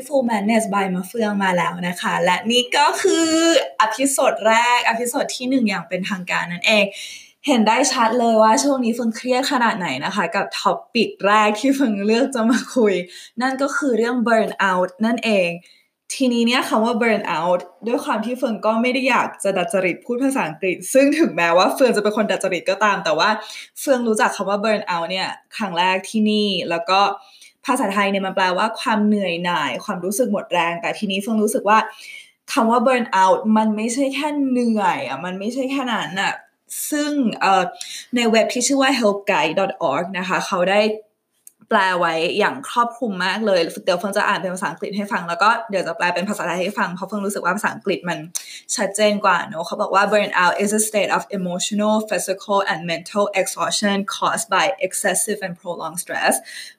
Beautiful Madness by มะเฟืองมาแล้วนะคะ และนี่ก็คือ episode แรก episode ที่หนึ่งอย่างเป็นทางการนั่นเอง เห็นได้ชัดเลยว่าช่วงนี้เฟืองเครียดขนาดไหนนะคะ กับ topic แรกที่เฟืองเลือกจะมาคุย นั่นก็คือเรื่อง burn out นั่นเองทีนี้เนี่ยคำว่า burn out ด้วยความที่เฟืองก็ไม่ได้อยากจะดัดจริตพูดภาษาอังกฤษ ซึ่งถึงแม้ว่าเฟืองจะเป็นคนดัดจริตก็ตาม แต่ว่าเฟืองรู้จักคำว่า burn out เนี่ยครั้งแรกที่นี่แล้วก็ ภาษาไทยเนี่ยมันแปลว่าความเหนื่อยหน่าย ความรู้สึกหมดแรง แต่ทีนี้เฟิงรู้สึกว่าคำว่า burn out มันไม่ใช่แค่เหนื่อยอะมันไม่ใช่แค่นั้นอะซึ่งในเว็บที่ชื่อว่า helpguide.org นะคะ เขาได้ แปลไว้อย่างครอบคลุมมากเลยเดี๋ยวเฟิงจะอ่านเป็นภาษาอังกฤษให้ฟัง แล้วก็เดี๋ยวจะแปลเป็นภาษาไทยให้ฟัง เพราะเฟิงรู้สึกว่าภาษาอังกฤษมันชัดเจนกว่าเนอะเขาบอกว่า burnout is a state of emotional physical and mental exhaustion caused by excessive and prolonged stress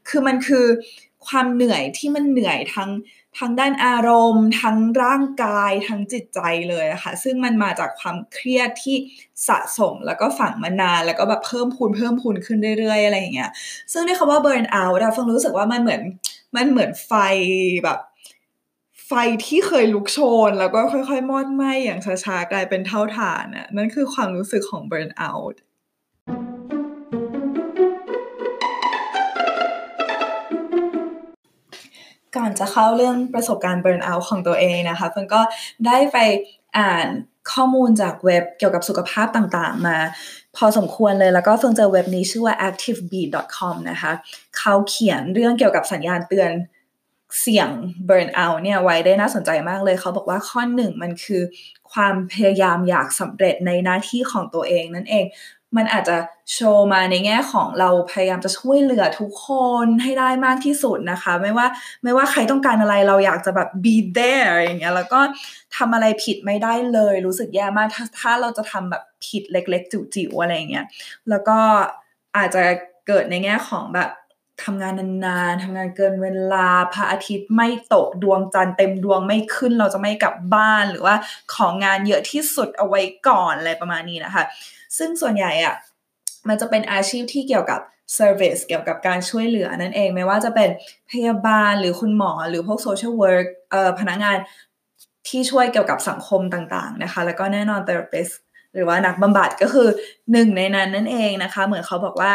คือมันคือความเหนื่อยที่มันเหนื่อยทั้ง ทั้งด้านอารมณ์ ทั้งร่างกาย ทั้งจิตใจเลยค่ะซึ่งมันมาจากความเครียดที่สะสมแล้วก็ฝังมานาน แล้วก็แบบเพิ่มพูนเพิ่มพูนขึ้นเรื่อยๆ อะไรอย่างเงี้ยซึ่งในคำว่า burn out อะฟังรู้สึกว่ามันเหมือนมันเหมือนไฟแบบไฟที่เคยลุกโชน แล้วก็ค่อยๆ มอดไหม้อย่างช้าๆ กลายเป็นเท่าฐานอะนั่นคือความรู้สึกของ burn out ก่อนจะเข้าเรื่องประสบการณ์เบิร์นเอาท์ของตัวเองนะคะเฟิงก็ได้ไปอ่านข้อมูลจากเว็บเกี่ยวกับสุขภาพต่างๆ มา พอสมควรเลยแล้วก็เฟิงเจอเว็บนี้ชื่อว่า activebeat.com นะคะเขาเขียนเรื่องเกี่ยวกับสัญญาณเตือนเสี่ยง burn out เนี่ยไว้ได้น่าสนใจมากเลย เขาบอกว่าข้อหนึ่งมันคือ ความพยายามอยากสำเร็จในหน้าที่ของตัวเองนั่นเอง มันอาจจะโชว์มาในแง่ของเราพยายามจะช่วยเหลือทุกคนให้ได้มากที่สุดนะคะ ไม่ว่าไม่ว่าใครต้องการอะไรเราอยากจะแบบ be there อย่างเงี้ยแล้วก็ทำอะไรผิดไม่ได้เลย รู้สึกแย่มากถ้าถ้าเราจะทำแบบผิดเล็ก ๆ จิ๋วๆอะไรเงี้ยแล้วก็อาจจะเกิดในแง่ของแบบ ทำงานนานๆทำงานเกินเวลาพระอาทิตย์ไม่ตกดวงจันทร์เต็มดวงไม่ขึ้น เราจะไม่กลับบ้านหรือว่าของงานเยอะที่สุดเอาไว้ก่อนอะไรประมาณนี้นะคะ ซึ่งส่วนใหญ่อะมันจะเป็นอาชีพที่เกี่ยวกับ service เกี่ยวกับการช่วยเหลือนั่นเองไม่ว่าจะเป็นพยาบาลหรือคุณหมอหรือพวก social work เอ่อพนักงานที่ช่วยเกี่ยวกับสังคมต่างๆนะคะ แล้วก็แน่นอน therapist หรือว่านักบำบัดก็คือหนึ่งในนั้นนั่นเองนะคะ เหมือนเขาบอกว่า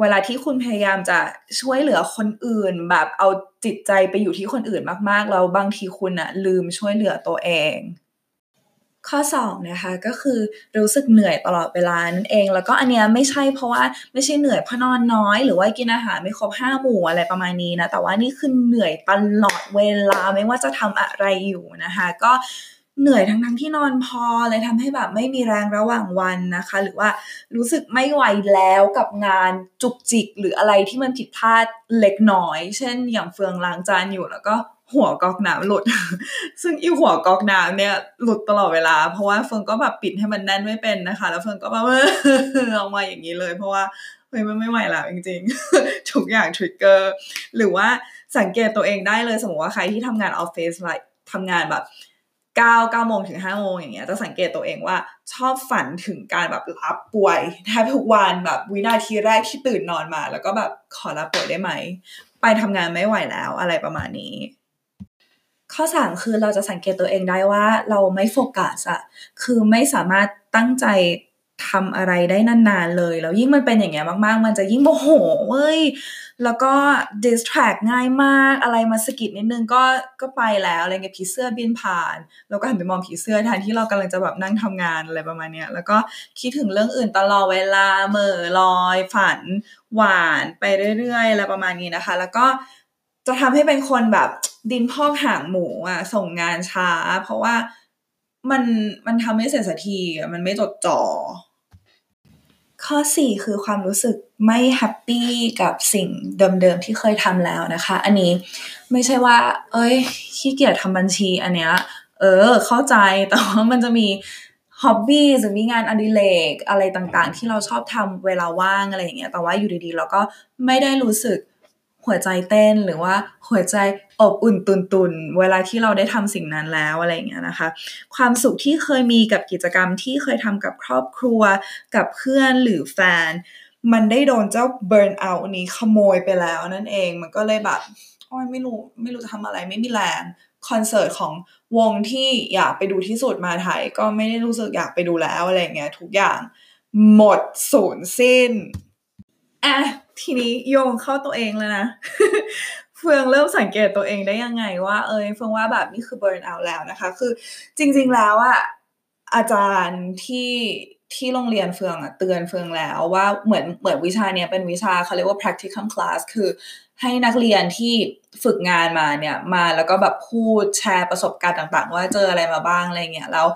เวลาที่คุณพยายามจะช่วยเหลือคนอื่น แบบเอาจิตใจไปอยู่ที่คนอื่นมากๆแล้วบางทีคุณอะลืมช่วยเหลือตัวเอง ข้อ2นะคะก็คือรู้สึกเหนื่อยตลอดเวลานั่นเอง แล้วก็อันเนี้ยไม่ใช่เพราะว่าไม่ใช่เหนื่อยเพราะนอนน้อย หรือว่ากินอาหารไม่ครบห้าหมู่อะไรประมาณนี้นะแต่ว่านี่คือเหนื่อยตลอดเวลาไม่ว่าจะทำอะไรอยู่นะคะ ก็ เหนื่อยทั้งทั้งที่นอนพอเลยทำให้แบบไม่มีแรงระหว่างวันนะคะ หรือว่ารู้สึกไม่ไหวแล้วกับงานจุกจิก หรืออะไรที่มันผิดพลาดเล็กน้อย เช่น อย่างเฟืองล้างจานอยู่แล้วก็หัวก๊อกน้ำหลุด ซึ่งอีหัวก๊อกน้ำเนี่ยหลุดตลอดเวลา เพราะว่าเฟืองก็แบบปิดให้มันแน่นไม่เป็นนะคะ แล้วเฟืองก็แบบเอามาอย่างนี้เลย เพราะว่าเฮ้ยมันไม่ไหวแล้วจริงๆ ทุกอย่าง trigger หรือว่าสังเกตตัวเองได้เลย สมมติว่าใครที่ทำงาน office life ทำงานแบบ เก้าเก้าโมงถึงห้าโมงอย่างเงี้ยจะสังเกตตัวเองว่าชอบฝันถึงการแบบลาป่วยแทบทุกวันแบบวินาทีแรกที่ตื่นนอนมา แล้วก็แบบขอรับป่วยได้ไหม ไปทำงานไม่ไหวแล้วอะไรประมาณนี้ ข้อสามคือเราจะสังเกตตัวเองได้ว่าเราไม่โฟกัสอะคือไม่สามารถตั้งใจ ทำอะไรได้นานๆเลย แล้วยิ่งมันเป็นอย่างเงี้ยมากๆ มันจะยิ่งโมโหเว้ย แล้วก็ distract ง่ายมาก อะไรมาสกิดนิดนึงก็ก็ไปแล้วอะไรเงี้ยผีเสื้อบินผ่าน แล้วก็หันไปมองผีเสื้อแทนที่เรากำลังจะแบบนั่งทำงานอะไรประมาณเนี้ย แล้วก็คิดถึงเรื่องอื่นตลอดเวลาเมื่อลอยฝัน หวานไปเรื่อยๆอะไรประมาณนี้นะคะ แล้วก็จะทำให้เป็นคนแบบดินพอกหางหมูอะส่งงานช้า เพราะว่า มันมันทำไม่เสร็จสักทีมันไม่จดจ่อข้อสี่คือความรู้สึกไม่แฮปปี้กับสิ่งเดิมๆที่เคยทำแล้วนะคะ อันนี้ไม่ใช่ว่า เอ้ยขี้เกียจทำบัญชีอันเนี้ยเออ เข้าใจแต่ว่ามันจะมีฮ็อบบี้หรือมีงานอดิเรกอะไรต่างๆ ที่เราชอบทำเวลาว่างอะไรอย่างเงี้ยแต่ว่าอยู่ดีๆ เราก็ไม่ได้รู้สึก หัวใจเต้นหรือว่าหัวใจอบอุ่นตุนตุนเวลาที่เราได้ทำสิ่งนั้นแล้วอะไรอย่างเงี้ยนะคะ ความสุขที่เคยมีกับกิจกรรมที่เคยทำกับครอบครัว กับเพื่อนหรือแฟน มันได้โดนเจ้าเบิร์นเอาท์นี้ขโมยไปแล้วนั่นเองมันก็เลยแบบอ้อยไม่รู้ไม่รู้จะทำอะไรไม่มีแรงคอนเสิร์ตของวงที่อยากไปดูที่สุดมาไทย ก็ไม่ได้รู้สึกอยากไปดูแล้วอะไรเงี้ยทุกอย่างหมดสูญสิ้นอะ ทีนี้โยงเข้าตัวเองแล้วนะเฟืองเริ่มสังเกตตัวเองได้ยังไงว่า เอยเฟืองว่าแบบนี่คือเบิร์นเอาแล้วนะคะ คือจริง ๆแล้วอะอาจารย์ที่ที่โรงเรียนเฟืองอะเตือนเฟืองแล้วว่าเหมือนเหมือนวิชาเนี้ยเป็นวิชาเขาเรียกว่า practicum class คือให้นักเรียนที่ฝึกงานมาเนี่ยมาแล้วก็แบบพูดแชร์ประสบการณ์ต่าง ๆ ว่าเจออะไรมาบ้างอะไรเงี้ยแล้ว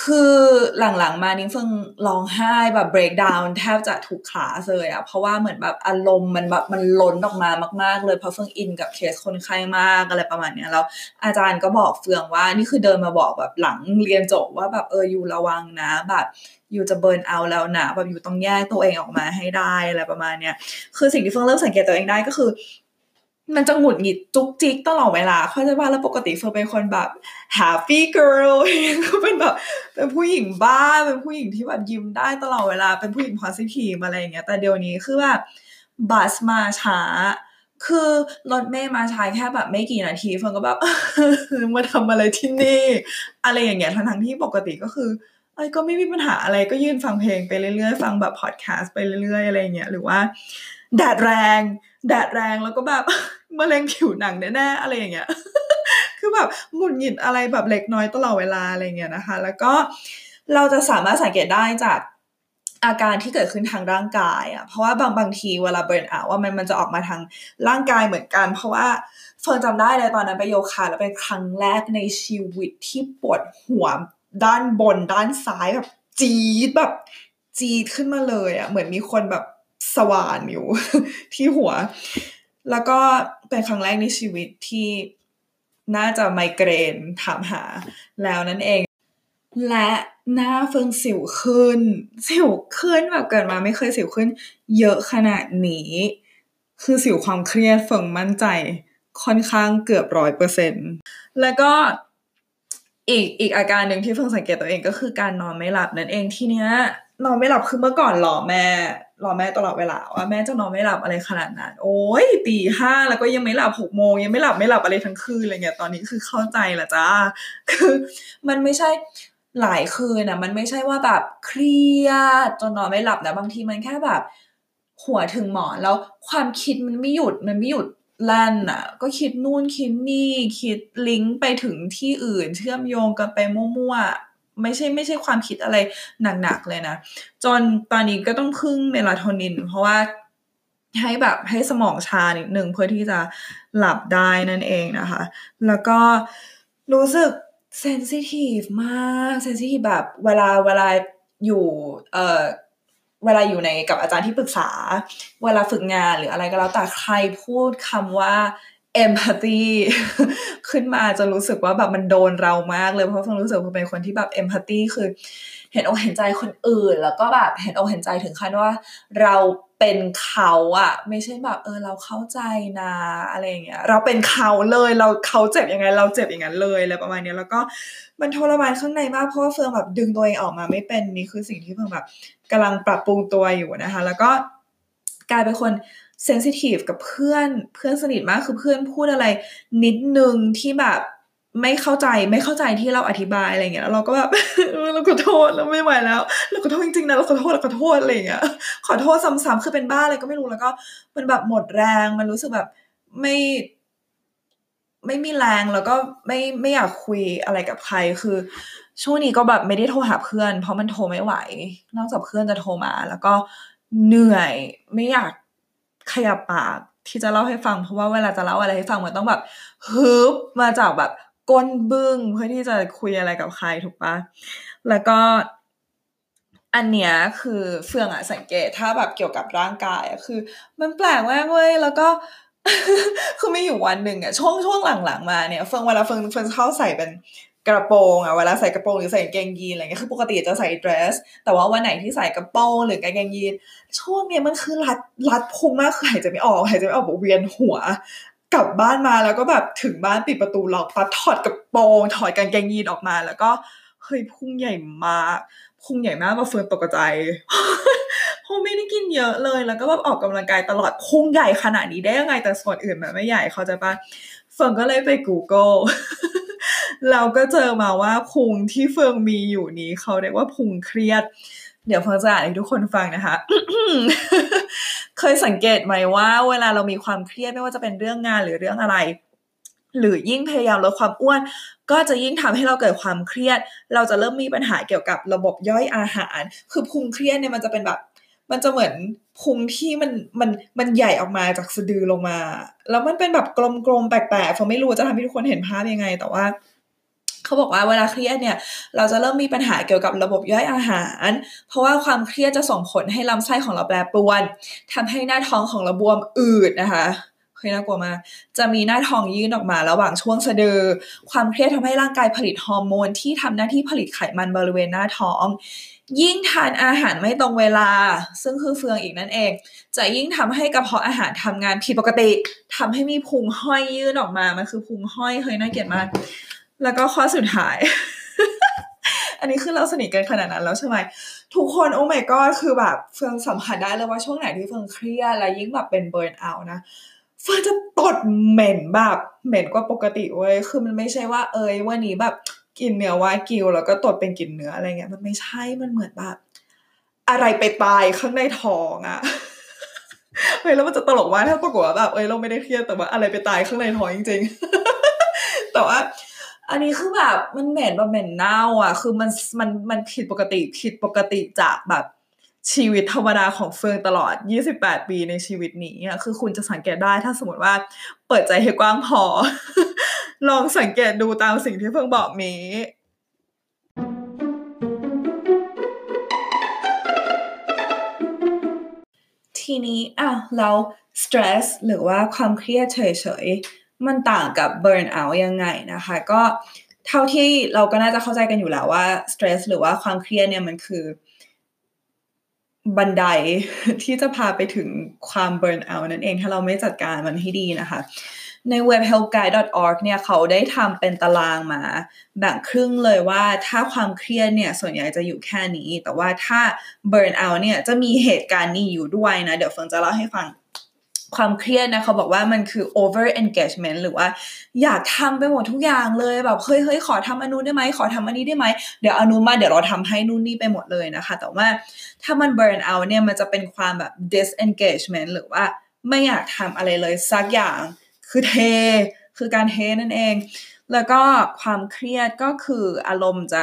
คือหลังๆ มานี้เฟืองร้องไห้แบบ break down แทบจะทุกคาบเลยอะเพราะว่าเหมือนแบบอารมณ์มันแบบมันล้นออกมามาก ๆ เลยเพราะเฟือง in กับเคสคนไข้มากอะไรประมาณเนี้ยแล้วอาจารย์ก็บอกเฟืองว่านี่คือเดินมาบอกแบบหลังเรียนจบว่าแบบเออ you ระวังนะแบบ you จะ burn out แล้วนะแบบ you ต้องแยกตัวเองออกมาให้ได้อะไรประมาณเนี้ยคือสิ่งที่เฟืองเริ่มสังเกตตัวเองได้ก็คือ มันจะหงุดหงิดจุกจิกตลอดเวลาเข้าใจว่าแล้วปกติเฟืองเป็นคนแบบ happy girl ก็เป็นแบบเป็นผู้หญิงบ้าเป็นผู้หญิงที่แบบยิ้มได้ตลอดเวลาเป็นผู้หญิง positive อะไรอย่างเงี้ยแต่เดี๋ยวนี้คือแบบ bus มาช้า คือรถเมล์มาช้าแค่แบบไม่กี่นาทีเฟืองก็แบบมาทำอะไรที่นี่ อะไรอย่างเงี้ยทั้งทั้งที่ปกติก็คือไอ้ก็ไม่มีปัญหาอะไรก็ยืนฟังเพลงไปเรื่อยๆ ฟังแบบพอดแคสต์ไปเรื่อยๆ อะไรเงี้ยหรือว่า แดดแรง แดดแรงแล้วก็แบบมะเร็งผิวหนังแน่ๆอะไรอย่างเงี้ย คือแบบหงุดหงิดอะไรแบบเล็กน้อยตลอดเวลาอะไรเงี้ยนะคะ แล้วก็เราจะสามารถสังเกตได้จากอาการที่เกิดขึ้นทางร่างกายอะ่ะ เพราะว่าบางบางทีเวลาเบิร์นอะว่ามันมันจะออกมาทางร่างกายเหมือนกัน เพราะว่าเฟิร์นจำได้เลยตอนนั้นไปโยคะแล้วเป็นครั้งแรกในชีวิตที่ปวดหัวด้านบนด้านซ้ายแบบจี๊ดแบบจี๊ดขึ้นมาเลยอะ เหมือนมีคนแบบ สว่านอยู่ ที่หัว แล้วก็เป็นครั้งแรกในชีวิตที่น่าจะไมเกรนถามหาแล้วนั่นเอง และหน้าเฟิงสิวขึ้น สิวขึ้นแบบเกิดมาไม่เคยสิวขึ้น เยอะขนาดนี้ คือสิวความเครียดเฟิงมั่นใจค่อนข้างเกือบร้อยเปอร์เซ็นแล้วก็อีกอีกอาการหนึ่งที่เฟิงสังเกตตัวเองก็คือการนอนไม่หลับนั่นเองทีเนี้ยนอนไม่หลับคือเมื่อก่อนหล่อแม่ รอแม่ตลอดเวลาว่าแม่จะนอนไม่หลับอะไรขนาดนั้นโอ้ยตีห้าแล้วก็ยังไม่หลับหกโมงยังไม่หลับไม่หลับอะไรทั้งคืนอะไรเงี้ยตอนนี้คือเข้าใจละจ้าคือมันไม่ใช่หลายคืนนะมันไม่ใช่ว่าแบบเครียดจนนอนไม่หลับนะบางทีมันแค่แบบหัวถึงหมอนแล้วความคิดมันไม่หยุดมันไม่หยุดลั่นอะ ก็คิดนู่นคิดนี่คิดลิงก์ไปถึงที่อื่น เชื่อมโยงกันไปมั่วๆ ไม่ใช่ไม่ใช่ความคิดอะไรหนักๆเลยนะ จนตอนนี้ก็ต้องพึ่งเมลาโทนิน เพราะว่าให้แบบให้สมองชานิดหนึ่งเพื่อที่จะหลับได้นั่นเองนะคะ แล้วก็รู้สึก sensitive มาก sensitive แบบเวลาเวลาอยู่เอ่อเวลาอยู่ในกับอาจารย์ที่ปรึกษา เวลาฝึกงานหรืออะไรก็แล้วแต่ใครพูดคำว่า เอมพัตตีขึ้นมาจะรู้สึกว่าแบบมันโดนเรามากเลยเพราะฟังรู้สึกว่าเป็นคนที่แบบเอมพัตตีคือ เห็นอกเห็นใจคนอื่น แล้วก็แบบเห็นอกเห็นใจถึงขั้นว่าเราเป็นเขาอะไม่ใช่แบบเออเราเข้าใจนะอะไรเงี้ยเราเป็นเขาเลยเราเขาเจ็บยังไง เราเจ็บอย่างนั้นเลยอะไรประมาณนี้แล้วก็มันทรมานข้างในมากเพราะว่าเฟืองแบบดึงตัวเองออกมาไม่เป็นนี่คือสิ่งที่เฟืองแบบกำลังปรับปรุงตัวอยู่นะคะ แล้วก็กลายเป็นคน เซนซิทีฟกับเพื่อนเพื่อนสนิทมากคือเพื่อนพูดอะไร นิดนึงที่แบบไม่เข้าใจไม่เข้าใจที่เราอธิบายอะไรเงี้ยแล้วเราก็แบบเราขอโทษเราไม่ไหวแล้วเราขอโทษจริงๆนะเราขอโทษเราขอโทษอะไรเงี้ยขอโทษซ้ำๆคือเป็นบ้าอะไรก็ไม่รู้แล้วก็มันแบบหมดแรงมันรู้สึกแบบไม่ ไม่มีแรงแล้วก็ไม่ไม่อยากคุยอะไรกับใครคือช่วงนี้ก็แบบไม่ได้โทรหาเพื่อน เพราะมันโทรไม่ไหว นอกจากเพื่อนจะโทรมา แล้วก็เหนื่อยไม่อยาก ขยับปากที่จะเล่าให้ฟัง เพราะว่าเวลาจะเล่าอะไรให้ฟังมันต้องแบบฮึบมาจากแบบก้นบึ้งเพื่อที่จะคุยอะไรกับใครถูกปะแล้วก็อันเนี้ยคือเฟืองอะสังเกตถ้าแบบเกี่ยวกับร่างกายอะคือ มันแปลกมากเว้ยแล้วก็คือไม่อยู่วันหนึ่งอะช่วงช่วงหลังๆมาเนี่ยเฟืองเวลาเฟืองเฟืองเข้าใส่เป็น กระโปรงอะเวลาใส่กระโปรงหรือใส่เกงยีนอะไรเงี้ยคือปกติจะใส่เดรส แต่ว่าวันไหนที่ใส่กระโปรงหรือกางเกงยีนช่วงเนี้ยมันคือรัดรัดพุงมากคือหายใจไม่ออกหายใจไม่ออกแบบเวียนหัว กลับบ้านมาแล้วก็แบบถึงบ้านปิดประตูล็อกปั๊บถอดกระโปรงถอดกางเกงยีนออกมา แล้วก็เฮ้ยพุงใหญ่มากพุงใหญ่มากมาเฟิร์นตกใจเพราะไม่ได้กินเยอะเลย แล้วก็แบบออกกำลังกายตลอดพุงใหญ่ขนาดนี้ได้ยังไงแต่ส่วนอื่นมันไม่ใหญ่เขาจะปะเฟิงก็เลยไป Google เราก็เจอมาว่าพุงที่เฟิงมีอยู่นี้เขาเรียกว่าพุงเครียด เดี๋ยวเฟิงจะอ่านให้ทุกคนฟังนะคะ เคยสังเกตไหมว่า เวลาเรามีความเครียดไม่ว่าจะเป็นเรื่องงานหรือเรื่องอะไร หรือยิ่งพยายามลดความอ้วน ก็จะยิ่งทำให้เราเกิดความเครียด เราจะเริ่มมีปัญหาเกี่ยวกับระบบย่อยอาหาร คือพุงเครียดเนี่ยมันจะเป็นแบบมันจะเหมือนพุงที่มันมันมันใหญ่ออกมาจากสะดือลงมา แล้วมันเป็นแบบกลมๆแปลกๆผมไม่รู้จะทำให้ทุกคนเห็นภาพยังไง แต่ว่า เขาบอกว่าเวลาเครียดเนี่ยเราจะเริ่มมีปัญหาเกี่ยวกับระบบย่อยอาหาร เพราะว่าความเครียดจะส่งผลให้ลำไส้ของเราแปรปรวนทำให้หน้าท้องของเราบวมอืดนะคะเคยน่ากลัวมากจะมีหน้าท้องยื่นออกมาระหว่างช่วงสะดือ ความเครียดทำให้ร่างกายผลิตฮอร์โมนที่ทำหน้าที่ผลิตไขมันบริเวณหน้าท้อง ยิ่งทานอาหารไม่ตรงเวลา ซึ่งคือเฟืองอีกนั่นเอง จะยิ่งทำให้กระเพาะอาหารทำงานผิดปกติทำให้มีพุงห้อยยื่นออกมา มันคือพุงห้อยเฮ้ยน่าเกลียดมาก แล้วก็ข้อสุดท้าย อันนี้คือเราสนิทกันขนาดนั้นแล้วใช่ไหมทุกคนโอ้ my god คือแบบเฟืองสัมผัสได้เลยว่าช่วงไหนที่เฟืองเครียดและยิ่งแบบเป็นเบิร์นเอานะเฟืองจะตดเหม็นแบบเหม็นกว่าปกติเว้ยคือมันไม่ใช่ว่าเอ้ยวันนี้แบบกินเนื้อวากิวแล้วก็ตดเป็นกลิ่นเนื้ออะไรเงี้ยมันไม่ใช่มันเหมือนแบบอะไรไปตายข้างในท้องอะเฮ้ยแล้วมันจะตลกว่าถ้าปรากฏว่าแบบเอ้ยเราไม่ได้เครียดแต่ว่าอะไรไปตายข้างในท้องจริง ๆ แต่ว่า อันนี้คือแบบมันเหม็นแบบเหม็นเน่าอะ คือมันมันมันผิดปกติผิดปกติจากแบบชีวิตธรรมดาของเฟืองตลอด 28 ปีในชีวิตนี้อะคือคุณจะสังเกตได้ถ้าสมมติว่าเปิดใจให้กว้างพอ ลองสังเกตดูตามสิ่งที่เฟืองบอกนี้ทีนี้อะแล้ว stress หรือว่าความเครียดเฉยๆ มันต่างกับ burn out ยังไงนะคะ ก็เท่าที่เราก็น่าจะเข้าใจกันอยู่แล้วว่า stress หรือว่าความเครียดเนี่ยมันคือ บันไดที่จะพาไปถึงความ burn out นั่นเอง ถ้าเราไม่จัดการมันให้ดีนะคะ ในเว็บ helpguide.org เนี่ยเขาได้ทำเป็นตารางมาแบ่งครึ่งเลยว่าถ้าความเครียดเนี่ยส่วนใหญ่จะอยู่แค่นี้ แต่ว่าถ้า burn out เนี่ยจะมีเหตุการณ์นี้อยู่ด้วยนะ เดี๋ยวเฟิงจะเล่าให้ฟัง ความเครียดนะเขาบอกว่ามันคือ over engagement หรือว่าอยากทำไปหมดทุกอย่างเลยแบบเฮ้ยเฮ้ยขอทำอันนู้นได้ไหมขอทำอันนี้ได้ไหมเดี๋ยวอันนู้นมาเดี๋ยวเราทำให้นู่นนี่ไปหมดเลยนะคะ แต่ว่าถ้ามัน burn out เนี่ยมันจะเป็นความแบบ disengagement หรือว่าไม่อยากทำอะไรเลยสักอย่าง คือเท คือการเทนั่นเอง แล้วก็ความเครียดก็คืออารมณ์จะ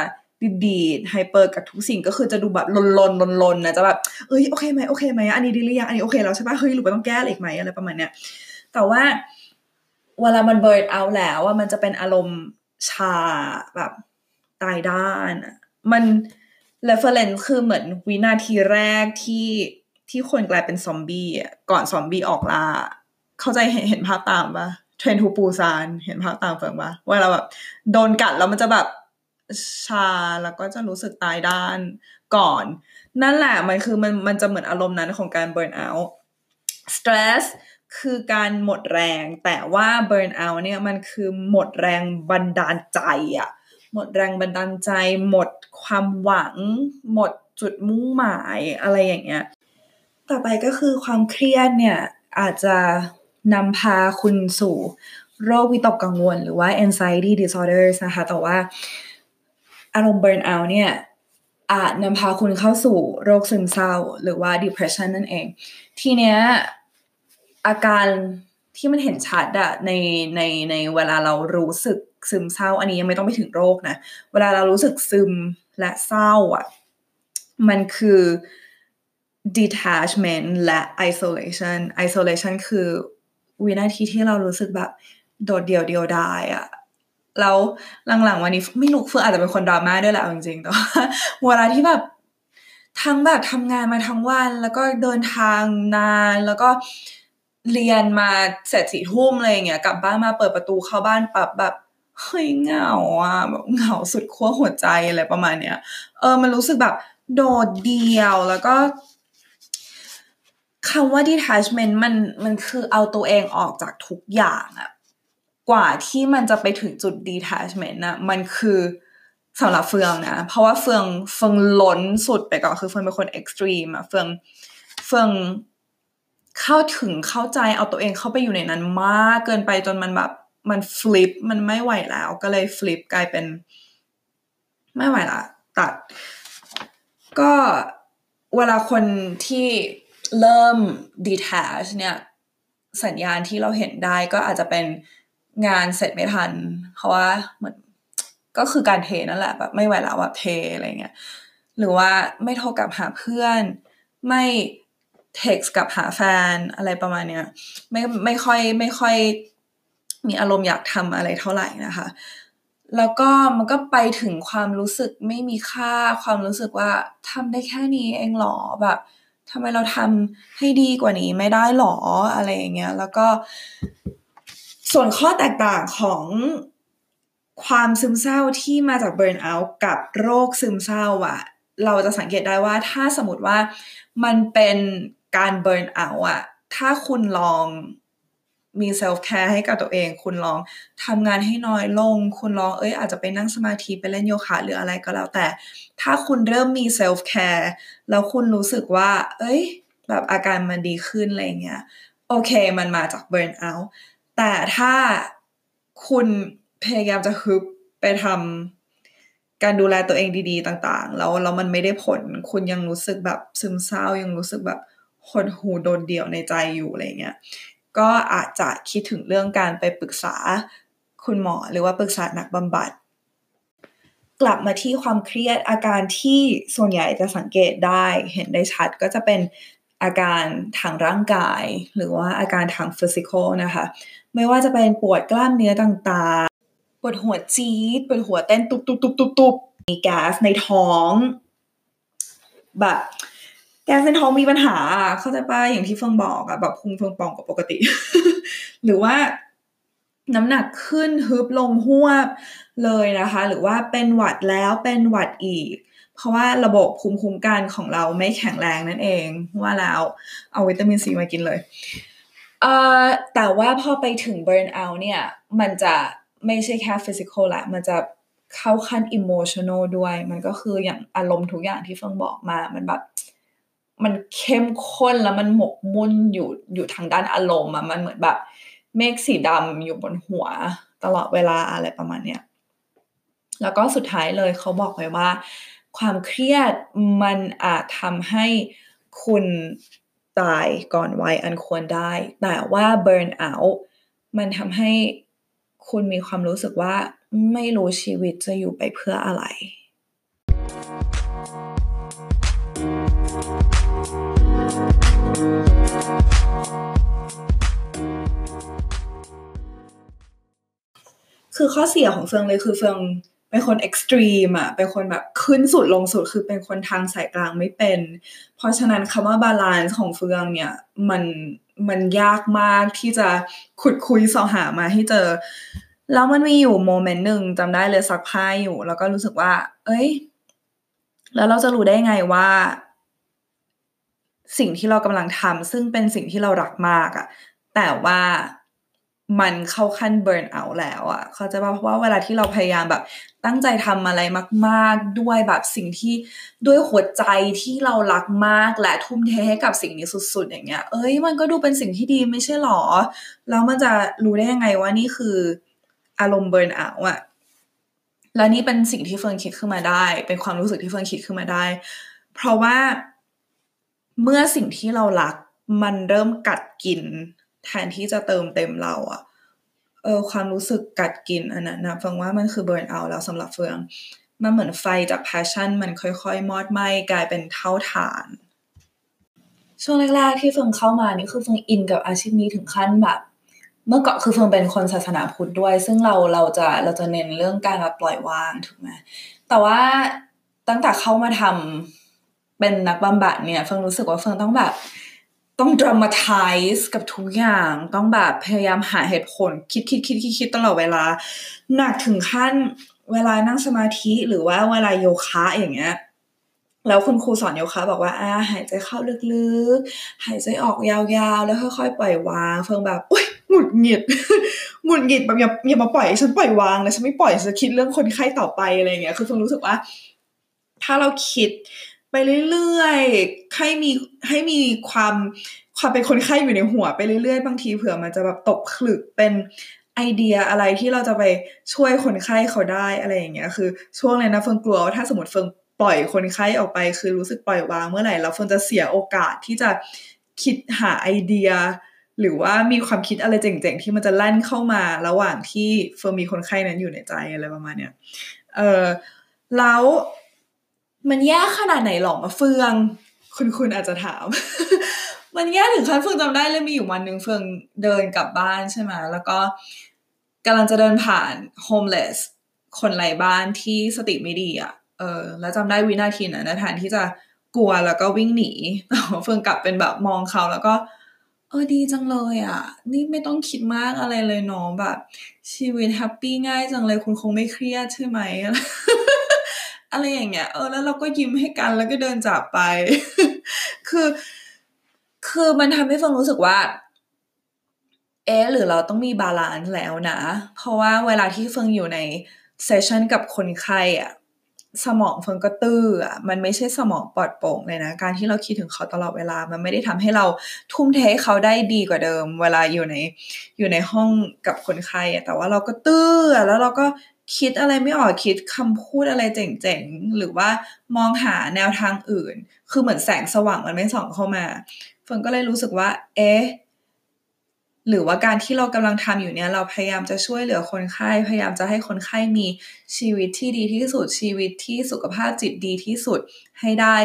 ดีด hyper กับทุกสิ่งก็คือจะดูแบบลนลนลนลนนะจะแบบเอ้ยโอเคไหมโอเคไหมอันนี้ดีหรือยังอันนี้โอเคแล้วใช่ปะเฮ้ยหรือว่าต้องแก้อะไรอีกไหมอะไรประมาณเนี้ยแต่ว่าเวลามันเบิร์ดเอาแล้วว่ามันจะเป็นอารมณ์ชาแบบตายด้านมัน reference คือเหมือนวินาทีแรกที่ที่คนกลายเป็นซอมบี้ก่อนซอมบี้ออกล่าเข้าใจเห็นเห็นภาพตามปะเทรนทูปูซานเห็นภาพตามเฟิงปะว่าเราแบบโดนกัดแล้วมันจะแบบ ชาแล้วก็จะรู้สึกตายด้านก่อน นั่นแหละมันคือมันมันจะเหมือนอารมณ์นั้นของการเบิร์นเอาท์สตรสคือการหมดแรง แต่ว่าเบิร์นเอาท์เนี่ยมันคือหมดแรงบันดาลใจอะหมดแรงบันดาลใจ หมดความหวัง หมดจุดมุ่งหมายอะไรอย่างเงี้ยต่อไปก็คือความเครียดเนี่ยอาจจะนำพาคุณสู่โรควิตกกังวล หรือว่า anxiety disorders นะคะ แต่ว่า อารมณ์ burnout เนี่ยอาจนำพาคุณเข้าสู่โรคซึมเศร้าหรือว่า depression นั่นเอง ทีเนี้ยอาการที่มันเห็นชัดอะในในในเวลาเรารู้สึกซึมเศร้า อันนี้ยังไม่ต้องไปถึงโรคนะ เวลาเรารู้สึกซึมและเศร้าอะมันคือ detachment และ isolation isolation คือวินาทีที่เรารู้สึกแบบโดดเดี่ยวเดียวดายอะ แล้วหลังๆวันนี้ไม่รู้เฟื่ออาจจะเป็นคนดราม่าด้วยแหละจริงๆแต่ว่าเวลาที่แบบทั้งแบบทำงานมาทั้งวัน แล้วก็เดินทางนานแล้วก็เรียนมาเสร็จสี่ทุ่มอะไรอย่างเงี้ยกลับบ้านมาเปิดประตูเข้าบ้านปับแบบเฮ้ยเหงาอะแบบเหงาสุดขั้วหัวใจอะไรประมาณเนี้ยเออมันรู้สึกแบบโดดเดี่ยวแล้วก็คำว่า detachment มันมันคือเอาตัวเองออกจากทุกอย่างอะ กว่าที่มันจะไปถึงจุด detachment นะมันคือสำหรับเฟืองนะ เพราะว่าเฟืองเฟืองล้นสุดไปก่อนคือเฟืองเป็นคน extreme อะเฟืองเฟิงเข้าถึงเข้าใจเอาตัวเองเข้าไปอยู่ในนั้นมากเกินไปจนมันแบบมันฟลิปมันไม่ไหวแล้ว ก็เลยฟลิปกลายเป็น ไม่ไหวละตัด ก็เวลาคนที่เริ่ม detach เนี่ย สัญญาณที่เราเห็นได้ก็อาจจะเป็น งานเสร็จไม่ทัน เพราะว่าเหมือนก็คือการเทนั่นแหละแบบไม่ไหวแล้วแบบเทอะไรเงี้ยหรือว่าไม่โทรกลับหาเพื่อน ไม่เท็กซ์กับหาแฟนอะไรประมาณเนี้ยไม่ไม่ค่อยไม่ค่อยมีอารมณ์อยากทำอะไรเท่าไหร่นะคะ แล้วก็มันก็ไปถึงความรู้สึกไม่มีค่าความรู้สึกว่าทำได้แค่นี้เองหรอแบบทำไมเราทำให้ดีกว่านี้ไม่ได้หรออะไรอย่างเงี้ย แล้วก็ ส่วนข้อแตกต่างของความซึมเศร้าที่มาจาก burnout กับโรคซึมเศร้าอะเราจะสังเกตได้ว่าถ้าสมมติว่ามันเป็นการ burnout อะถ้าคุณลองมี self-care ให้กับตัวเอง คุณลองทำงานให้น้อยลง คุณลองเอ้ยอาจจะไปนั่งสมาธิไปเล่นโยคะหรืออะไรก็แล้วแต่ ถ้าคุณเริ่มมี self-careแล้วคุณรู้สึกว่า เอ้ย แบบอาการมันดีขึ้นอะไรเงี้ย โอเค มันมาจากเบิร์นเอาท์ แต่ถ้าคุณพยายามจะฮึบไปทำการดูแลตัวเองดี ๆ ต่าง ๆ แล้วแล้วมันไม่ได้ผล คุณยังรู้สึกแบบซึมเศร้ายังรู้สึกแบบหดหูโดนเดี่ยวในใจอยู่อะไรเงี้ยก็อาจจะคิดถึงเรื่องการไปปรึกษาคุณหมอหรือว่าปรึกษานักบำบัด กลับมาที่ความเครียดอาการที่ส่วนใหญ่จะสังเกตได้เห็นได้ชัดก็จะเป็น อาการทางร่างกาย หรือว่าอาการทาง physical นะคะ ไม่ว่าจะเป็นปวดกล้ามเนื้อต่างๆ ปวดหัวจี๊ด ปวดหัวเต้นตุบตุบตุบตุบตุบมีแก๊สในท้อง แบบแก๊สในท้องมีปัญหา เข้าใจป่ะอย่างที่เฟิงบอกอะแบบพุงเฟิงปองกว่าปกติ หรือว่าน้ำหนักขึ้นฮวบลงฮวบ เลยนะคะ หรือว่าเป็นหวัดแล้วเป็นหวัดอีก เพราะว่าระบบภูมิคุ้มกันของเราไม่แข็งแรงนั่นเองว่าแล้วเอาวิตามินซีมากินเลยเอ่อแต่ว่าพอไปถึง burnout เนี่ย มันจะไม่ใช่แค่ physical แหละมันจะเข้าขั้น emotional ด้วย มันก็คืออย่างอารมณ์ทุกอย่างที่เฟิงบอกมา มันแบบ มันเข้มข้นแล้วมันหมกมุ่นอยู่อยู่ทางด้านอารมณ์อะมันเหมือนแบบ เมฆสีดำอยู่บนหัว ตลอดเวลาอะไรประมาณเนี้ย แล้วก็สุดท้ายเลยเขาบอกไว้ว่า ความเครียดมันอาจทำให้คุณตายก่อนวัยอันควรได้ แต่ว่า burn out มันทำให้คุณมีความรู้สึกว่าไม่รู้ชีวิตจะอยู่ไปเพื่ออะไร คือข้อเสียของเฟืองเลยคือเฟือง เป็นคน extreme อะเป็นคนแบบขึ้นสุดลงสุดคือเป็นคนทางสายกลางไม่เป็น เพราะฉะนั้นคำว่า balance ของเฟืองเนี่ยมันมันยากมากที่จะขุดคุ้ยเสาะหามาให้เจอ แล้วมันมีอยู่ moment หนึ่งจำได้เลยซักผ้าอยู่ แล้วก็รู้สึกว่า เอ้ย แล้วเราจะรู้ได้ไงว่า สิ่งที่เรากำลังทำซึ่งเป็นสิ่งที่เรารักมากอะแต่ว่า มันเข้าขั้น burnout แล้วอะเข้าใจปะเพราะว่าเวลาที่เราพยายามแบบ ตั้งใจทำอะไรมาก ๆ ด้วยแบบสิ่งที่ด้วยหัวใจที่เรารักมากและทุ่มเทให้กับสิ่งนี้สุด ๆ อย่างเงี้ย เอ้ย มันก็ดูเป็นสิ่งที่ดีไม่ใช่หรอ แล้วมันจะรู้ได้ยังไงว่านี่คืออารมณ์ burnout อะ แล้วนี่เป็นสิ่งที่เฟิร์นคิดขึ้นมาได้ เป็นความรู้สึกที่เฟิร์นคิดขึ้นมาได้ เพราะว่าเมื่อสิ่งที่เรารักมันเริ่มกัดกิน แทนที่จะเติมเต็มเราอะเออความรู้สึกกัดกินอันนั้นนะเฟิงว่ามันคือ burnout แล้วสำหรับเฟือง มันเหมือนไฟจาก passion มันค่อยๆ มอดไหม้กลายเป็นเถ้าถ่าน ช่วงแรกๆที่เฟิงเข้ามานี่คือเฟิงอินกับอาชีพนี้ถึงขั้นแบบ เมื่อก่อนคือเฟิงเป็นคนศาสนาพุทธด้วย ซึ่งเราเราจะเราจะเน้นเรื่องการแบบปล่อยวางถูกไหมแต่ว่าตั้งแต่เข้ามาทำเป็นนักบำบัดเนี่ยเฟิงรู้สึกว่าเฟิงต้องแบบ ต้องดรามาไทส์กับทุกอย่างต้องแบบพยายามหาเหตุผล คิดคิดคิดคิดคิดตลอดเวลา หนักถึงขั้นเวลานั่งสมาธิหรือว่าเวลาโยคะอย่างเงี้ยแล้วคุณครูสอนโยคะบอกว่าอ่าหายใจเข้าลึกๆ หายใจออกยาวๆ แล้วค่อยๆปล่อยวาง เฟิงแบบอุ้ยหงุดหงิดหงุดหงิดแบบอย่าอย่ามาปล่อยฉันปล่อยวางเลยฉันไม่ปล่อยฉันคิดเรื่องคนไข้ต่อไปอะไรเงี้ยคือเฟิงรู้สึกว่า ถ้าเราคิด ไปเรื่อยๆให้มีให้มีความความเป็นคนไข้อยู่ในหัวไปเรื่อยๆ บางทีเผื่อมันจะแบบตกขลึกเป็นไอเดียอะไรที่เราจะไปช่วยคนไข้เขาได้อะไรอย่างเงี้ยคือช่วงเลยนะเฟิงกลัวว่าถ้าสมมติเฟิงปล่อยคนไข้ออกไป คือรู้สึกปล่อยวางเมื่อไหร่แล้วเฟิงจะเสียโอกาสที่จะคิดหาไอเดีย หรือว่ามีความคิดอะไรเจ๋งๆ ที่มันจะแล่นเข้ามาระหว่างที่เฟิงมีคนไข้นั้นอยู่ในใจอะไรประมาณเนี้ยเออแล้ว มันแย่ขนาดไหนหรอมาเฟือง คุณคุณอาจจะถาม มันแย่ถึงขั้นเฟืองจำได้เลยมีอยู่วันหนึ่งเฟืองเดินกลับบ้านใช่ไหมแล้วก็กำลังจะเดินผ่านโฮมเลสคนไร้บ้านที่สติไม่ดีอะ เออ แล้วจำได้วินาทีนั้นนะแทนที่จะกลัวแล้วก็วิ่งหนีแต่เฟืองกลับเป็นแบบมองเขาแล้วก็เออดีจังเลยอะ นี่ไม่ต้องคิดมากอะไรเลยเนาะแบบ ชีวิต happy ง่ายจังเลยคุณคงไม่เครียดใช่ไหม อะไรอย่างเงี้ยเออแล้วเราก็ยิ้มให้กันแล้วก็เดินจากไป คือ คือมันทำให้เฟิงรู้สึกว่า เอ๊หรือเราต้องมี balance แล้วนะ เพราะว่าเวลาที่เฟิงอยู่ในsession กับคนไข้อะสมองเฟิงก็ตื้ออะมันไม่ใช่สมองปลอดโปร่งเลยนะ การที่เราคิดถึงเขาตลอดเวลา มันไม่ได้ทำให้เราทุ่มเทเขาได้ดีกว่าเดิม เวลาอยู่ในอยู่ในห้องกับคนไข้แต่ว่าเราก็ตื้อแล้วเราก็ คิดอะไรไม่ออกคิดคำพูดอะไรเจ๋งๆ หรือว่ามองหาแนวทางอื่น คือเหมือนแสงสว่างมันไม่ส่องเข้ามาเฟิร์นก็เลยรู้สึกว่า เอ๊ะหรือว่าการที่เรากำลังทำอยู่เนี่ยเราพยายามจะช่วยเหลือคนไข้พยายามจะให้คนไข้มีชีวิตที่ดีที่สุดชีวิตที่สุขภาพจิตดีที่สุดให้ได้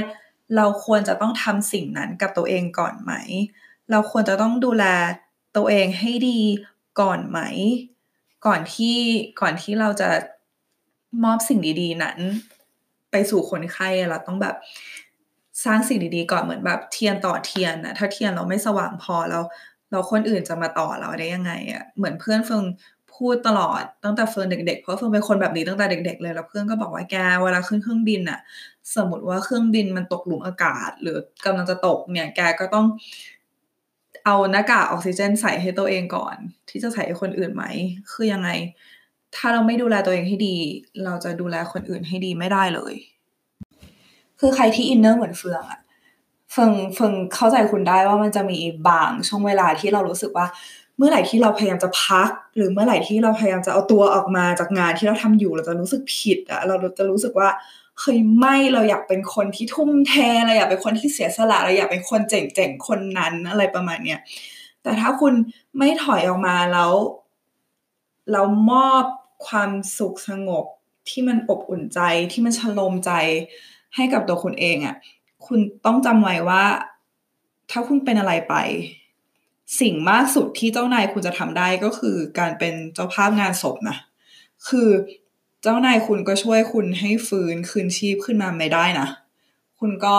เราควรจะต้องทำสิ่งนั้นกับตัวเองก่อนไหม เราควรจะต้องดูแลตัวเองให้ดีก่อนไหม ก่อนที่ก่อนที่เราจะมอบสิ่งดี ๆ นั้น ไปสู่คนไข้เราต้องแบบสร้างสิ่งดีๆก่อนเหมือนแบบเทียนต่อเทียนนะถ้าเทียนเราไม่สว่างพอแล้วเราคนอื่นจะมาต่อเราได้ยังไงอะ่ะเหมือนเพื่อนเฟิงพูดตลอดตั้งแต่เฟิร์นเด็กๆ เพราะเฟิร์นเป็นคนแบบนี้ตั้งแต่เด็ก ๆ เลยแล้วเพื่อนก็บอกว่าแกเวลาขึ้นเครื่องบินอะสมมติว่าเครื่องบินมันตกหลุมอากาศ หรือกำลังจะตกเนี่ยแกก็ต้อง เอาหน้ากากออกซิเจนใส่ให้ตัวเองก่อน ที่จะใส่ให้คนอื่นไหม คือยังไง ถ้าเราไม่ดูแลตัวเองให้ดี เราจะดูแลคนอื่นให้ดีไม่ได้เลย คือใครที่ inner เหมือนเฟืองอะเฟืองเฟืองเข้าใจคุณได้ว่ามันจะมีบางช่วงเวลาที่เรารู้สึกว่า เมื่อไหร่ที่เราพยายามจะพัก หรือเมื่อไหร่ที่เราพยายามจะเอาตัวออกมาจากงานที่เราทำอยู่เราจะรู้สึกผิดอะเราจะรู้สึกว่า เคยไม่เราอยากเป็นคนที่ทุ่มเทเราอยากเป็นคนที่เสียสละเราอยากเป็นคนเจ๋งๆคนนั้นอะไรประมาณเนี้ยแต่ถ้าคุณไม่ถอยออกมาแล้ว เรามอบความสุขสงบที่มันอบอุ่นใจที่มันชโลมใจให้กับตัวคุณเองอะ่ะคุณต้องจำไว้ว่า ถ้าคุณเป็นอะไรไป สิ่งมากสุดที่เจ้านายคุณจะทำได้ก็คือการเป็นเจ้าภาพงานศพนะคือ เจ้านายคุณก็ช่วยคุณให้ฟื้นคืนชีพขึ้นมาไม่ได้นะ คุณก็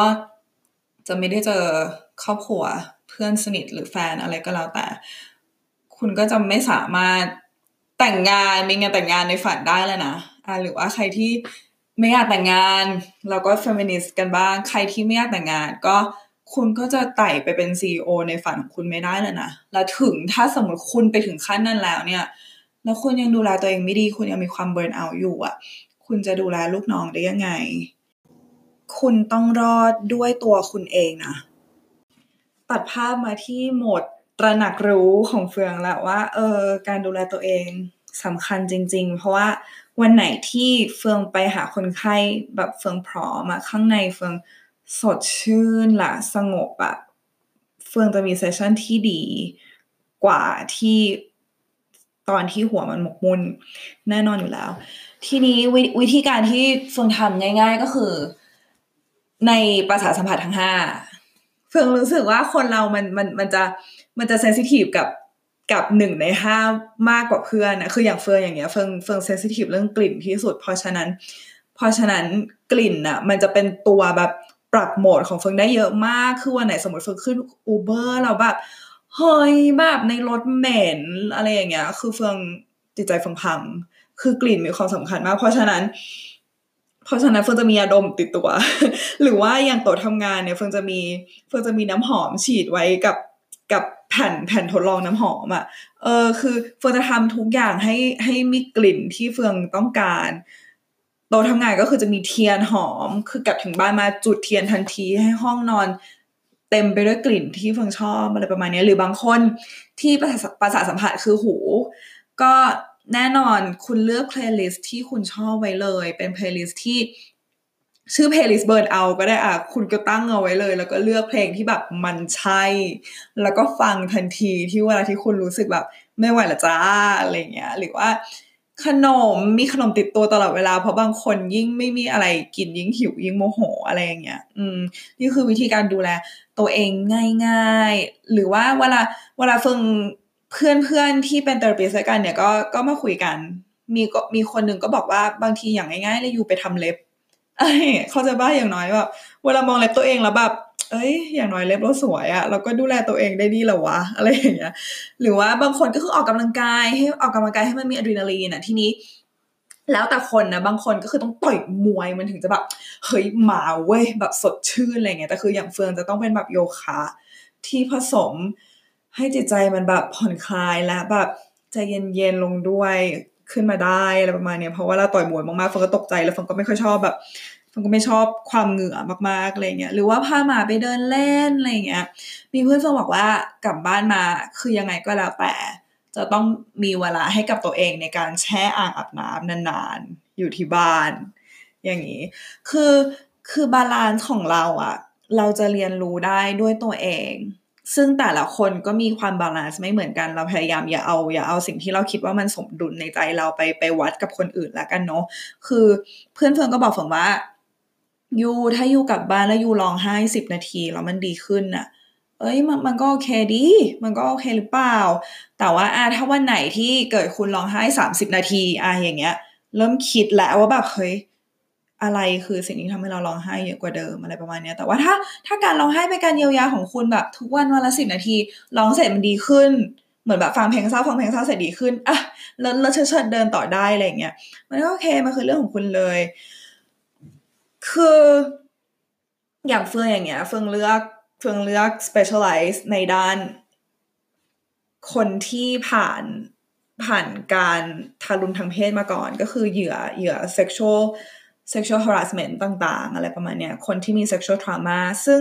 จะไม่ได้เจอครอบครัวเพื่อนสนิทหรือแฟนอะไรก็แล้วแต่ คุณก็จะไม่สามารถแต่งงานมีงานแต่งงานในฝันได้แล้วนะอ่าหรือว่าใครที่ไม่อยากแต่งงาน เราก็เฟมินิสต์กันบ้าง ใครที่ไม่อยากแต่งงาน ก็คุณก็จะไต่ไปเป็น CEO ในฝันของคุณไม่ได้เลยนะ แล้วถึงถ้าสมมติคุณไปถึงขั้นนั้นแล้วเนี่ย แล้วคุณยังดูแลตัวเองไม่ดี คุณยังมีความ burnout อยู่อะ คุณจะดูแลลูกน้องได้ยังไง คุณต้องรอดด้วยตัวคุณเองนะ ตัดภาพมาที่โหมดตระหนักรู้ของเฟืองแล้วว่า เออ การดูแลตัวเองสำคัญจริง ๆ เพราะว่าวันไหนที่เฟืองไปหาคนไข้แบบเฟืองพร้อมอะข้างในเฟืองสดชื่นละสงบอะเฟืองจะมีเซสชั่นที่ดีกว่าที่ ตอนที่หัวมันหมกมุ่นแน่นอนอยู่แล้ว ทีนี้ววิธีการที่เฟืองทำง่าย ๆ ก็คือ ในประสาสัมผัสทั้งห้าเฟืองรู้สึกว่าคนเรามันมันมันจะมันจะเซนซิทีฟกับกับหนึ่งในห้ามากกว่าเพื่อนนะคืออย่างเฟืองอย่างเงี้ยเฟืองเฟืองเซนซิทีฟเรื่องกลิ่นที่สุด เพราะฉะนั้น เพราะฉะนั้นกลิ่นอะมันจะเป็นตัวแบบปรับโหมดของเฟืองได้เยอะมากคือวันไหนสมมติเฟืองขึ้นอูเบอร์เราแบบ เฮ้ยแบบในรถเหม็นอะไรอย่างเงี้ย คือเฟืองจิตใจฟังพัง คือกลิ่นมีความสำคัญมาก เพราะฉะนั้น เพราะฉะนั้นเฟืองจะมียาดมติดตัว หรือว่าอย่างโต๊ะทำงานเนี่ยเฟืองจะมีเฟืองจะมีน้ำหอมฉีดไว้กับกับแผ่นแผ่นทดลองน้ำหอมอะ่ะ เออคือ เฟืองจะทำทุกอย่างให้ให้มีกลิ่นที่เฟืองต้องการโต๊ะทำงานก็คือจะมีเทียนหอม คือกลับถึงบ้านมาจุดเทียนทันทีให้ห้องนอน เต็มไปด้วยกลิ่นที่เฟิงชอบอะไรประมาณนี้หรือบางคนที่ประสาทสัมผัสคือหู ก็แน่นอนคุณเลือก playlist ที่คุณชอบไว้เลย เป็น playlist ที่ชื่อ playlist burnout ก็ได้อะ คุณก็ตั้งเอาไว้เลย แล้วก็เลือกเพลงที่แบบมันใช่ แล้วก็ฟังทันทีที่เวลาที่คุณรู้สึกแบบ ไม่ไหวละจ้าอะไรเงี้ย หรือว่าขนมมีขนมติดตัวตลอดเวลา เพราะบางคนยิ่งไม่มีอะไรกินยิ่งหิวยิ่งโมโหอะไรอย่างเงี้ย อืม นี่คือวิธีการดูแล ตัวเองง่ายๆ หรือว่าเวลาเวลาเฟิงเพื่อนเพื่อนที่เป็น therapist กันเนี่ยก็ก็มาคุยกัน มีก็มีคนหนึ่งก็บอกว่าบางทีอย่างง่ายๆเลยอยู่ไปทำเล็บเอ้ยเข้าใจปะอย่างน้อยแบบเวลามองเล็บตัวเองแล้วแบบเอ้ย อย่างน้อยเล็บเราสวยอะเราก็ดูแลตัวเองได้ดีหรอวะ อะไรอย่างเงี้ย หรือว่าบางคนก็คือออกกำลังกายให้ออกกำลังกายให้มันมีอะดรีนาลีนอะทีนี้ แล้วแต่คนนะบางคนก็คือต้องต่อยมวยมันถึงจะแบบเฮ้ยมาเว้ยแบบสดชื่นอะไรเงี้ยแต่คืออย่างเฟืองจะต้องเป็นแบบโยคะที่ผสมให้จิตใจมันแบบผ่อนคลายและแบบใจเย็นๆลงด้วยขึ้นมาได้อะไรประมาณเนี้ยเพราะว่าเราต่อยมวยมากๆเฟังก็ตกใจแล้วเฟังก็ไม่ค่อยชอบแบบเฟังก็ไม่ชอบความเหงื่อมากๆอะไรเงี้ยหรือว่าพาหมาไปเดินเล่นอะไรเงี้ยมีเพื่อนเฟังบอกว่ากลับบ้านมาคือยังไงก็แล้วแต่ จะต้องมีเวลาให้กับตัวเองในการแช่อ่างอาบน้ำนานๆ อยู่ที่บ้าน อย่างนี้ คือคือ balance ของเราอะเราจะเรียนรู้ได้ด้วยตัวเอง ซึ่งแต่ละคนก็มีความ balance ไม่เหมือนกันเราพยายามอย่าเอาอย่าเอาสิ่งที่เราคิดว่ามันสมดุลในใจเราไปไปวัดกับคนอื่นแล้วกันเนาะคือเพื่อนเพื่อนก็บอกฝนว่า you ถ้า you กลับบ้านแล้ว you ร้องไห้สิบนาทีแล้วมันดีขึ้นอะ เอ้ยมันมันก็โอเคดี มันก็โอเคหรือเปล่า แต่ว่าอ่ถ้าวันไหนที่เกิดคุณร้องไห้สามสิบนาทีอะอย่างเงี้ย เริ่มคิดแล้วว่าแบบเฮ้ยอะไรคือสิ่งที่ทำให้เราร้องไห้เยอะกว่าเดิมอะไรประมาณนี้แต่ว่าถ้าถ้าการร้องไห้เป็นการเยียวยาของคุณแบบทุกวันวันละสิบนาทีร้องเสร็จมันดีขึ้น เหมือนแบบฟังเพลงเศร้าฟังเพลงเศร้าเสร็จดีขึ้นอะแล้วแล้วเชิดเดินต่อได้อะไรเงี้ยมันก็โอเคมันคือเรื่องของคุณเลย คือ อย่างเฟืองอย่างเงี้ย เฟืองเลือก เฟืองเลือก specialize ในด้าน คนที่ผ่านผ่านการทารุณทางเพศมาก่อน ก็คือเหยื่อเหยื่อ sexual sexual harassment ต่าง ๆ อะไรประมาณเนี้ย คนที่มี sexual trauma ซึ่ง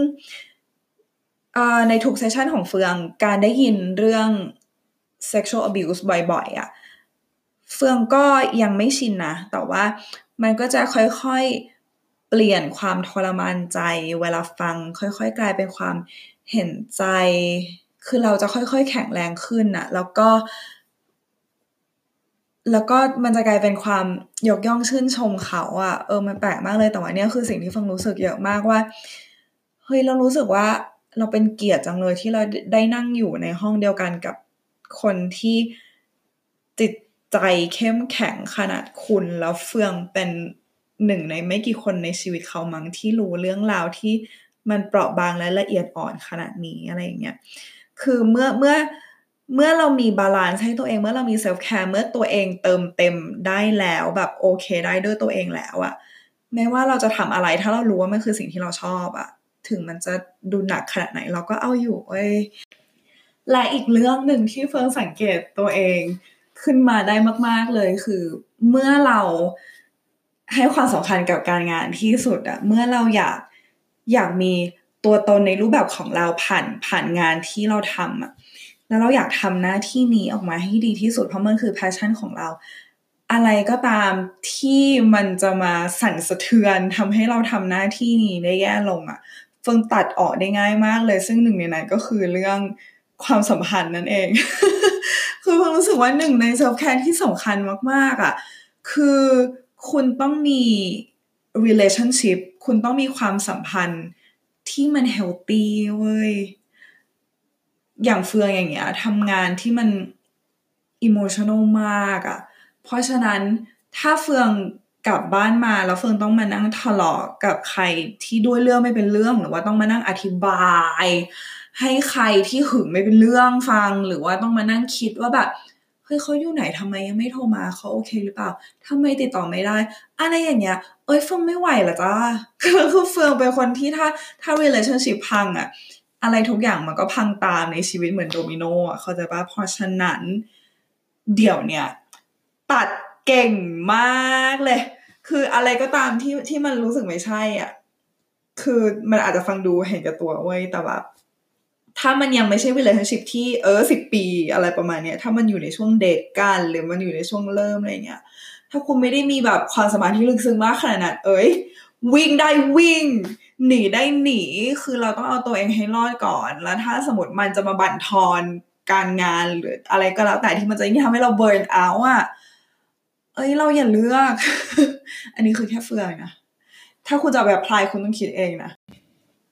ในทุกเซสชันของเฟืองการได้ยินเรื่อง sexual abuse บ่อยๆอะ เฟืองก็ยังไม่ชินนะ แต่ว่ามันก็จะค่อยๆ เปลี่ยนความทรมานใจ เวลาฟังค่อยๆ กลายเป็นความเห็นใจ คือเราจะค่อยๆ แข็งแรงขึ้นอะแล้วก็ แล้วก็มันจะกลายเป็นความยกย่องชื่นชมเขาอะเออมันแปลกมากเลยแต่ว่าเนี่ยคือสิ่งที่ฟังรู้สึกเยอะมากว่าเฮ้ยเรารู้สึกว่าเราเป็นเกียรติจังเลยที่เราได้นั่งอยู่ในห้องเดียวกันกับคนที่จิตใจเข้มแข็งขนาดคุณแล้วเฟืองเป็น หนึ่งในไม่กี่คนในชีวิตเขามั้งที่รู้เรื่องราวที่มันเปราะบางและละเอียดอ่อนขนาดนี้อะไรอย่างเงี้ย คือเมื่อเมื่อเมื่อเรามี balance ให้ตัวเอง เมื่อเรามี self-care เมื่อตัวเองเติมเต็มได้แล้วแบบโอเคได้ด้วยตัวเองแล้วอะไม่ว่าเราจะทำอะไรถ้าเรารู้ว่ามันคือสิ่งที่เราชอบอะถึงมันจะดูหนักขนาดไหนเราก็เอาอยู่เว้ยและอีกเรื่องหนึ่งที่เฟื่องสังเกตตัวเองขึ้นมาได้มาก ๆเลยคือ เมื่อเรา ให้ความสำคัญกับการงานที่สุดอะเมื่อเราอยากอยากมีตัวตนในรูปแบบของเราผ่านผ่านงานที่เราทำอะแล้วเราอยากทำหน้าที่นี้ออกมาให้ดีที่สุดเพราะมันคือ passion ของเรา อะไรก็ตามที่มันจะมาสั่นสะเทือนทำให้เราทำหน้าที่นี้ได้แย่ลงอะเฟื่องตัดออกได้ง่ายมากเลย ซึ่งหนึ่งในนั้นก็คือเรื่องความสัมพันธ์นั่นเอง คือเฟื่องรู้สึกว่าหนึ่งใน self-care ที่สำคัญมากๆอะ่ะ คือ คุณต้องมี relationship คุณต้องมีความสัมพันธ์ที่มัน healthy เว้ย อย่างเฟืองอย่างเงี้ยทำงานที่มันอิโมชันอลมากอะ่ะ เพราะฉะนั้นถ้าเฟืองกลับบ้านมาแล้วเฟืองต้องมานั่งทะเลาะกับใครที่ด้วยเรื่องไม่เป็นเรื่อง หรือว่าต้องมานั่งอธิบาย ให้ใครที่หึงไม่เป็นเรื่องฟัง หรือว่าต้องมานั่งคิดว่าแบบ เฮ้ยเขาอยู่ไหนทำไมยังไม่โทรมาเขาโอเคหรือเปล่าทำไมติดต่อไม่ได้ อะไรอย่างเงี้ย เอ้ยเฟืองไม่ไหวละจ้าคือเฟืองเป็นคนที่ถ้าถ้า relationship พังอะ่ะอะไรทุกอย่างมันก็พังตามในชีวิตเหมือนโดมิโนอะเขาใจปะเพราะฉะนั้น เดี๋ยวเนี่ย ตัดเก่งมากเลย คืออะไรก็ตามที่ที่มันรู้สึกไม่ใช่อะ คือมันอาจจะฟังดูเห็นกับตัวเว้ยแต่แบบ ถ้ามันยังไม่ใช่ relationship ที่เออสิบปีอะไรประมาณเนี้ย ถ้ามันอยู่ในช่วงเด็กกันหรือมันอยู่ในช่วงเริ่มอะไรเงี้ย ถ้าคุณไม่ได้มีแบบความสมาธิลึกซึ้งมากขนาดนั้นเอ้ยวิ่งได้วิ่ง หนีได้หนี คือเราต้องเอาตัวเองให้รอดก่อน แล้วถ้าสมมติมันจะมาบั่นทอนการงานหรืออะไรก็แล้วแต่ที่มันจะยิ่งทำให้เราเบิร์นเอาอะเอ้ยเราอย่าเลือก อันนี้คือแค่เฟืองนะ ถ้าคุณจะแบบพลายคุณต้องคิดเองนะ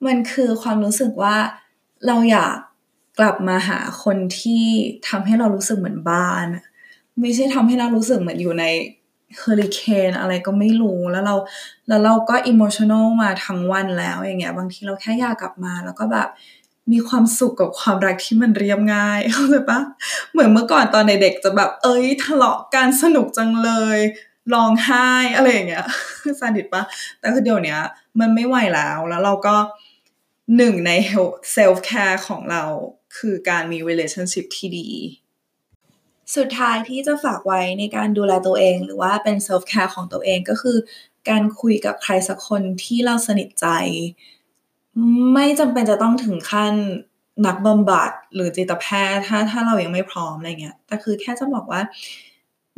มันคือความรู้สึกว่า เราอยากกลับมาหาคนที่ทำให้เรารู้สึกเหมือนบ้าน ไม่ใช่ทำให้เรารู้สึกเหมือนอยู่ในเฮอริเคนอะไรก็ไม่รู้แล้วเราแล้วเราก็อิโมชันอลมาทั้งวันแล้วอย่างเงี้ยบางทีเราแค่อยากกลับมาแล้วก็แบบมีความสุขกับความรักที่มันเรียบง่ายเข้าใจปะเหมือนเมื่อก่อนตอนในเด็กจะแบบ เอ้ยทะเลาะกันสนุกจังเลยร้องไห้อะไรอย่างเงี้ยซาดิสปะแต่คือเดี๋ยวนี้มันไม่ไหวแล้วแล้วเราก็ หนึ่งใน self-care ของเราคือการมี relationship ที่ดี สุดท้ายที่จะฝากไว้ในการดูแลตัวเอง หรือว่าเป็น self-care ของตัวเองก็คือ การคุยกับใครสักคนที่เราสนิทใจ ไม่จำเป็นจะต้องถึงขั้นนักบำบัดหรือจิตแพทย์ถ้าถ้าเรายังไม่พร้อมอะไรเงี้ยแต่คือแค่จะบอกว่า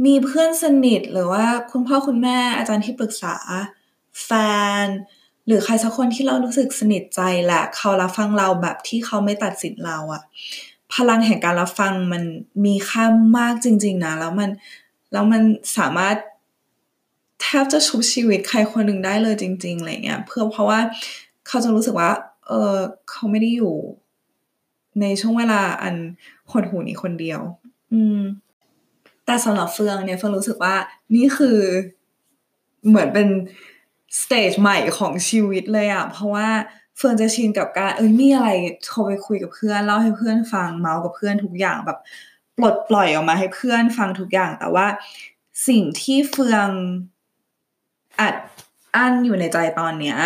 มีเพื่อนสนิทหรือว่าคุณพ่อคุณแม่อาจารย์ที่ปรึกษาแฟน หรือใครสักคนที่เรารู้สึกสนิทใจแหละเขารับฟังเราแบบที่เขาไม่ตัดสินเราอะพลังแห่งการรับฟังมันมีค่ามากจริง ๆนะแล้วมันแล้วมันสามารถแทบจะชุบชีวิตใครคนหนึ่งได้เลยจริงๆอะไรเงี้ยเพื่อเพราะว่าเขาจะรู้สึกว่า เออเขาไม่ได้อยู่ ในช่วงเวลาอันหดหู่นี้คนเดียว อืม แต่สำหรับเฟื่องเนี่ยเฟื่องรู้สึกว่านี่คือเหมือนเป็น stage ใหม่ของชีวิตเลยอะเพราะว่าเฟื่องจะชินกับการเอ้ยมีอะไรโทรไปคุยกับเพื่อนเล่าให้เพื่อนฟังเมาท์กับเพื่อนทุกอย่างแบบปลดปล่อยออกมาให้เพื่อนฟังทุกอย่าง แต่ว่าสิ่งที่เฟื่องอัดอั้นอยู่ในใจตอนเนี้ย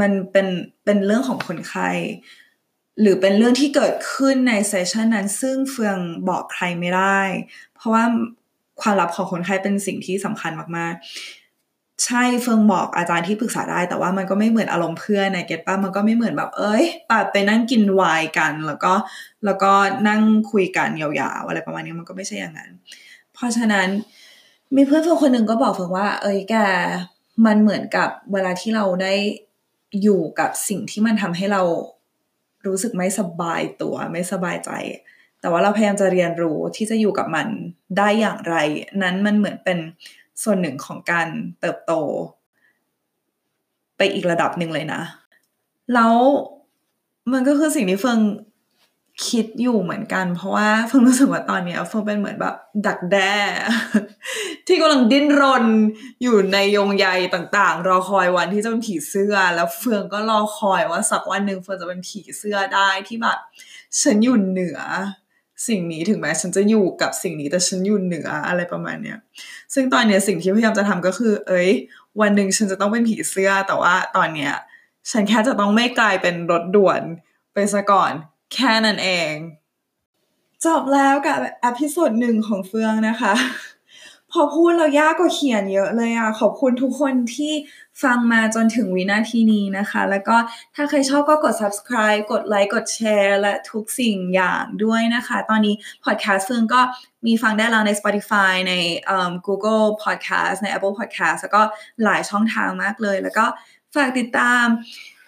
มันเป็นเป็นเรื่องของคนไข้หรือเป็นเรื่องที่เกิดขึ้นในเซสชันนั้น ซึ่งเฟืองบอกใครไม่ได้ เพราะว่าความลับของคนไข้เป็นสิ่งที่สำคัญมาก ใช่เฟิงบอกอาจารย์ที่ปรึกษาได้ แต่ว่ามันก็ไม่เหมือนอารมณ์เพื่อนนะเก็ตป้ามันก็ไม่เหมือนแบบ เอ้ยปัดไปนั่งกินวน์กัน แล้วก็แล้วก็นั่งคุยกันยาวๆอะไรประมาณนี้มันก็ไม่ใช่อย่างนั้น เพราะฉะนั้นมีเพื่อนเฟิงคนหนึ่งก็บอกเฟิงว่า เอ้ยแกมันเหมือนกับเวลาที่เราได้อยู่กับสิ่งที่มันทำให้เรารู้สึกไม่สบายตัวไม่สบายใจ แต่ว่าเราพยายามจะเรียนรู้ที่จะอยู่กับมันได้อย่างไร นั้นมันเหมือนเป็น ส่วนหนึ่งของการเติบโต ไปอีกระดับหนึ่งเลยนะ แล้วมันก็คือสิ่งที่เฟิงคิดอยู่เหมือนกัน เพราะว่าเฟิงรู้สึกว่าตอนนี้เฟิงเป็นเหมือนแบบดักแด้ ที่กำลังดิ้นรนอยู่ในยงใยต่างๆ รอคอยวันที่จะเป็นผีเสื้อ แล้วเฟืองก็รอคอยว่าสักวันหนึ่งเฟืองจะเป็นผีเสื้อได้ที่แบบฉันอยู่เหนือ สิ่งนี้ถึงแม้ฉันจะอยู่กับสิ่งนี้แต่ฉันอยู่เหนืออะไรประมาณเนี้ยซึ่งตอนเนี้ยสิ่งที่พยายามจะทำก็คือ เอ้ย วันหนึ่งฉันจะต้องเป็นผีเสื้อ แต่ว่าตอนเนี้ยฉันแค่จะต้องไม่กลายเป็นรถด่วนไปซะก่อน แค่นั้นเอง จบแล้วกับอพิโซดหนึ่งของเฟืองนะคะ อพูดเรายากกว่าเขียนเยอะเลยอะ ขอบคุณทุกคนที่ฟังมาจนถึงวินาทีนี้นะคะ แล้วก็ถ้าใครชอบก็กด subscribe กดไลค์กดแชร์และทุกสิ่งอย่างด้วยนะคะ ตอนนี้ podcast เฟื่องก็มีฟังได้แล้วใน Spotify ใน Google Podcast ใน Apple Podcast แล้วก็หลายช่องทางมากเลย แล้วก็ฝากติดตาม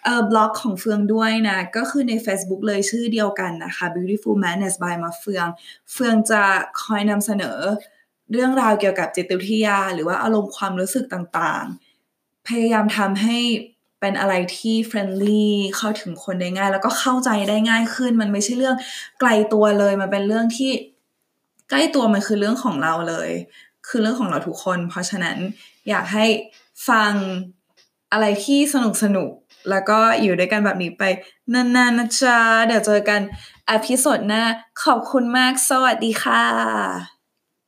เอ่อบล็อกของเฟืองด้วยนะ ก็คือใน Facebook เลยชื่อเดียวกันนะคะ Beautiful Madness by มาเฟือง เฟืองจะคอยนำเสนอ เรื่องราวเกี่ยวกับจิตวิทยา หรือว่าอารมณ์ความรู้สึกต่างๆ พยายามทำให้เป็นอะไรที่เฟรนลี่เข้าถึงคนได้ง่าย แล้วก็เข้าใจได้ง่ายขึ้น มันไม่ใช่เรื่องไกลตัวเลย มันเป็นเรื่องที่ใกล้ตัวมันคือเรื่องของเราเลย คือเรื่องของเราทุกคน เพราะฉะนั้นอยากให้ฟังอะไรที่สนุกสนุกแล้วก็อยู่ด้วยกันแบบนี้ไปนานๆนะจ๊ะ เดี๋ยวเจอกันอพิโซดหน้า ขอบคุณมาก สวัสดีค่ะ